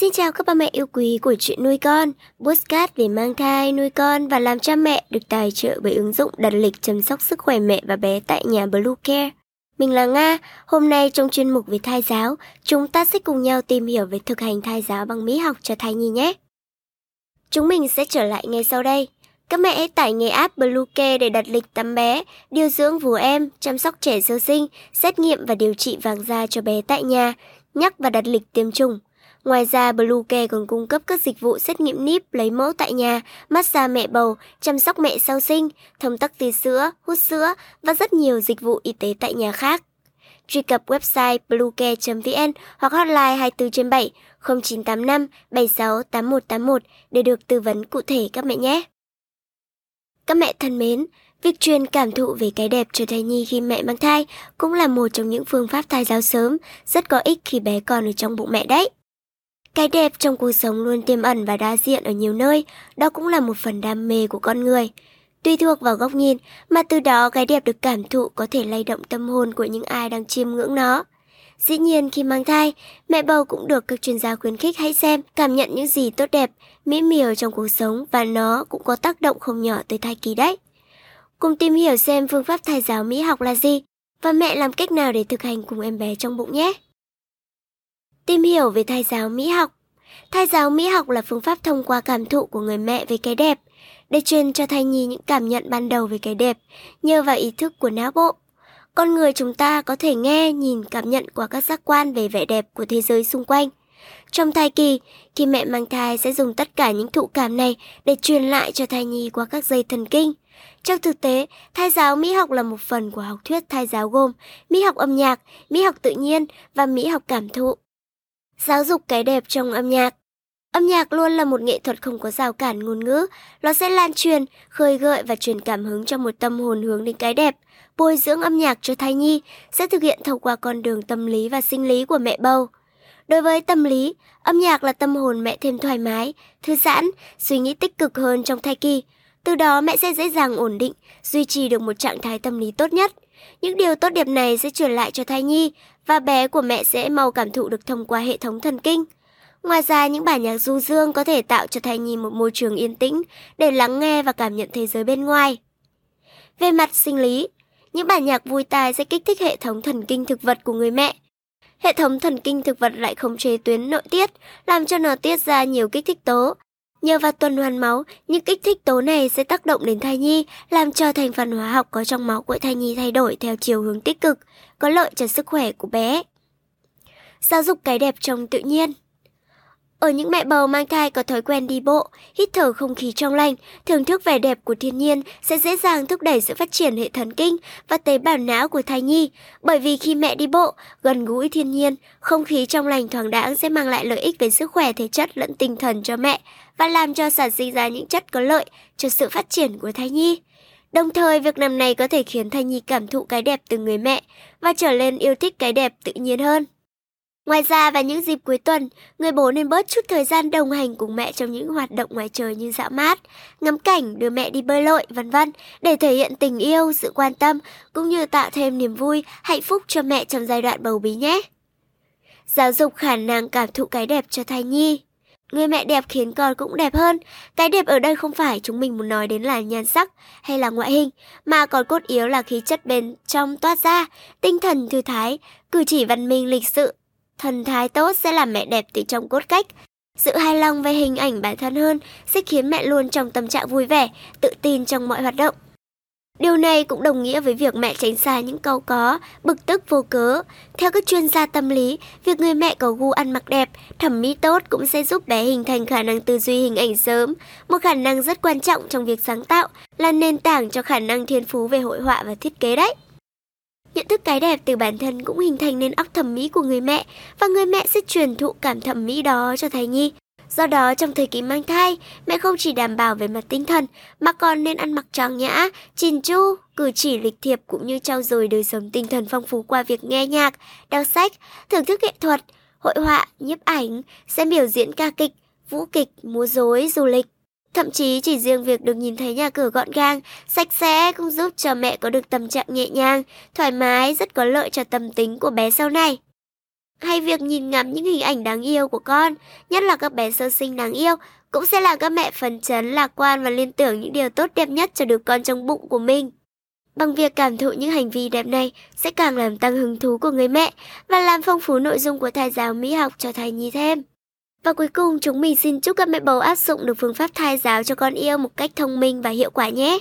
Xin chào các ba mẹ yêu quý của chuyện nuôi con, postcard về mang thai, nuôi con và làm cha mẹ được tài trợ bởi ứng dụng đặt lịch chăm sóc sức khỏe mẹ và bé tại nhà Blue Care. Mình là Nga, hôm nay trong chuyên mục về thai giáo, chúng ta sẽ cùng nhau tìm hiểu về thực hành thai giáo bằng mỹ học cho thai nhi nhé. Chúng mình sẽ trở lại ngay sau đây. Các mẹ hãy tải ngay app Bluecare để đặt lịch tắm bé, điều dưỡng vú em, chăm sóc trẻ sơ sinh, xét nghiệm và điều trị vàng da cho bé tại nhà, nhắc và đặt lịch tiêm chủng. Ngoài ra, Bluecare còn cung cấp các dịch vụ xét nghiệm níp, lấy mẫu tại nhà, massage mẹ bầu, chăm sóc mẹ sau sinh, thông tắc tia sữa, hút sữa và rất nhiều dịch vụ y tế tại nhà khác. Truy cập website bluecare.vn hoặc hotline 24 trên 7 0985 76 8181 để được tư vấn cụ thể các mẹ nhé. Các mẹ thân mến, việc truyền cảm thụ về cái đẹp cho thai nhi khi mẹ mang thai cũng là một trong những phương pháp thai giáo sớm rất có ích khi bé còn ở trong bụng mẹ đấy. Cái đẹp trong cuộc sống luôn tiềm ẩn và đa diện ở nhiều nơi, đó cũng là một phần đam mê của con người. Tùy thuộc vào góc nhìn mà từ đó cái đẹp được cảm thụ có thể lay động tâm hồn của những ai đang chiêm ngưỡng nó. Dĩ nhiên khi mang thai, mẹ bầu cũng được các chuyên gia khuyến khích hãy xem, cảm nhận những gì tốt đẹp, mỹ miều trong cuộc sống và nó cũng có tác động không nhỏ tới thai kỳ đấy. Cùng tìm hiểu xem phương pháp thai giáo mỹ học là gì và mẹ làm cách nào để thực hành cùng em bé trong bụng nhé. Tìm hiểu về thai giáo mỹ học Thai giáo mỹ học là phương pháp thông qua cảm thụ của người mẹ về cái đẹp, để truyền cho thai nhi những cảm nhận ban đầu về cái đẹp, nhờ vào ý thức của não bộ. Con người chúng ta có thể nghe, nhìn, cảm nhận qua các giác quan về vẻ đẹp của thế giới xung quanh. Trong thai kỳ, khi mẹ mang thai sẽ dùng tất cả những thụ cảm này để truyền lại cho thai nhi qua các dây thần kinh. Trong thực tế, thai giáo mỹ học là một phần của học thuyết thai giáo gồm mỹ học âm nhạc, mỹ học tự nhiên và mỹ học cảm thụ. Giáo dục cái đẹp trong âm nhạc Âm nhạc luôn là một nghệ thuật không có rào cản ngôn ngữ, nó sẽ lan truyền, khơi gợi và truyền cảm hứng cho một tâm hồn hướng đến cái đẹp. Bồi dưỡng âm nhạc cho thai nhi sẽ thực hiện thông qua con đường tâm lý và sinh lý của mẹ bầu. Đối với tâm lý, âm nhạc là tâm hồn mẹ thêm thoải mái, thư giãn, suy nghĩ tích cực hơn trong thai kỳ. Từ đó mẹ sẽ dễ dàng ổn định, duy trì được một trạng thái tâm lý tốt nhất. Những điều tốt đẹp này sẽ truyền lại cho thai nhi và bé của mẹ sẽ mau cảm thụ được thông qua hệ thống thần kinh. Ngoài ra, những bản nhạc du dương có thể tạo cho thai nhi một môi trường yên tĩnh để lắng nghe và cảm nhận thế giới bên ngoài. Về mặt sinh lý, những bản nhạc vui tai sẽ kích thích hệ thống thần kinh thực vật của người mẹ. Hệ thống thần kinh thực vật lại khống chế tuyến nội tiết, làm cho nó tiết ra nhiều kích thích tố. Nhờ vào tuần hoàn máu, những kích thích tố này sẽ tác động đến thai nhi, làm cho thành phần hóa học có trong máu của thai nhi thay đổi theo chiều hướng tích cực, có lợi cho sức khỏe của bé. Giáo dục cái đẹp trong tự nhiên ở những mẹ bầu mang thai có thói quen đi bộ, hít thở không khí trong lành, thưởng thức vẻ đẹp của thiên nhiên sẽ dễ dàng thúc đẩy sự phát triển hệ thần kinh và tế bào não của thai nhi. Bởi vì khi mẹ đi bộ, gần gũi thiên nhiên, không khí trong lành thoáng đãng sẽ mang lại lợi ích về sức khỏe thể chất lẫn tinh thần cho mẹ và làm cho sản sinh ra những chất có lợi cho sự phát triển của thai nhi. Đồng thời, việc làm này có thể khiến thai nhi cảm thụ cái đẹp từ người mẹ và trở nên yêu thích cái đẹp tự nhiên hơn. Ngoài ra vào những dịp cuối tuần, người bố nên bớt chút thời gian đồng hành cùng mẹ trong những hoạt động ngoài trời như dạo mát, ngắm cảnh, đưa mẹ đi bơi lội, vân vân để thể hiện tình yêu, sự quan tâm cũng như tạo thêm niềm vui, hạnh phúc cho mẹ trong giai đoạn bầu bí nhé. Giáo dục khả năng cảm thụ cái đẹp cho thai nhi. Người mẹ đẹp khiến con cũng đẹp hơn. Cái đẹp ở đây không phải chúng mình muốn nói đến là nhan sắc hay là ngoại hình, mà còn cốt yếu là khí chất bên trong toát ra, tinh thần thư thái, cử chỉ văn minh lịch sự, Thần thái tốt sẽ làm mẹ đẹp từ trong cốt cách. Sự hài lòng về hình ảnh bản thân hơn sẽ khiến mẹ luôn trong tâm trạng vui vẻ, tự tin trong mọi hoạt động. Điều này cũng đồng nghĩa với việc mẹ tránh xa những câu có, bực tức vô cớ. Theo các chuyên gia tâm lý, việc người mẹ có gu ăn mặc đẹp, thẩm mỹ tốt cũng sẽ giúp bé hình thành khả năng tư duy hình ảnh sớm, một khả năng rất quan trọng trong việc sáng tạo, là nền tảng cho khả năng thiên phú về hội họa và thiết kế đấy. Nhận thức cái đẹp từ bản thân cũng hình thành nên óc thẩm mỹ của người mẹ và người mẹ sẽ truyền thụ cảm thẩm mỹ đó cho thai nhi. Do đó trong thời kỳ mang thai, mẹ không chỉ đảm bảo về mặt tinh thần mà còn nên ăn mặc trang nhã, chỉn chu, cử chỉ lịch thiệp cũng như trau dồi đời sống tinh thần phong phú qua việc nghe nhạc, đọc sách, thưởng thức nghệ thuật, hội họa, nhiếp ảnh, xem biểu diễn ca kịch, vũ kịch, múa rối, du lịch. Thậm chí chỉ riêng việc được nhìn thấy nhà cửa gọn gàng, sạch sẽ cũng giúp cho mẹ có được tâm trạng nhẹ nhàng, thoải mái, rất có lợi cho tâm tính của bé sau này. hay việc nhìn ngắm những hình ảnh đáng yêu của con, nhất là các bé sơ sinh đáng yêu, cũng sẽ làm các mẹ phấn chấn, lạc quan và liên tưởng những điều tốt đẹp nhất cho đứa con trong bụng của mình. Bằng việc cảm thụ những hành vi đẹp này sẽ càng làm tăng hứng thú của người mẹ và làm phong phú nội dung của thai giáo mỹ học cho thai nhi thêm. Và cuối cùng, chúng mình xin chúc các mẹ bầu áp dụng được phương pháp thai giáo cho con yêu một cách thông minh và hiệu quả nhé.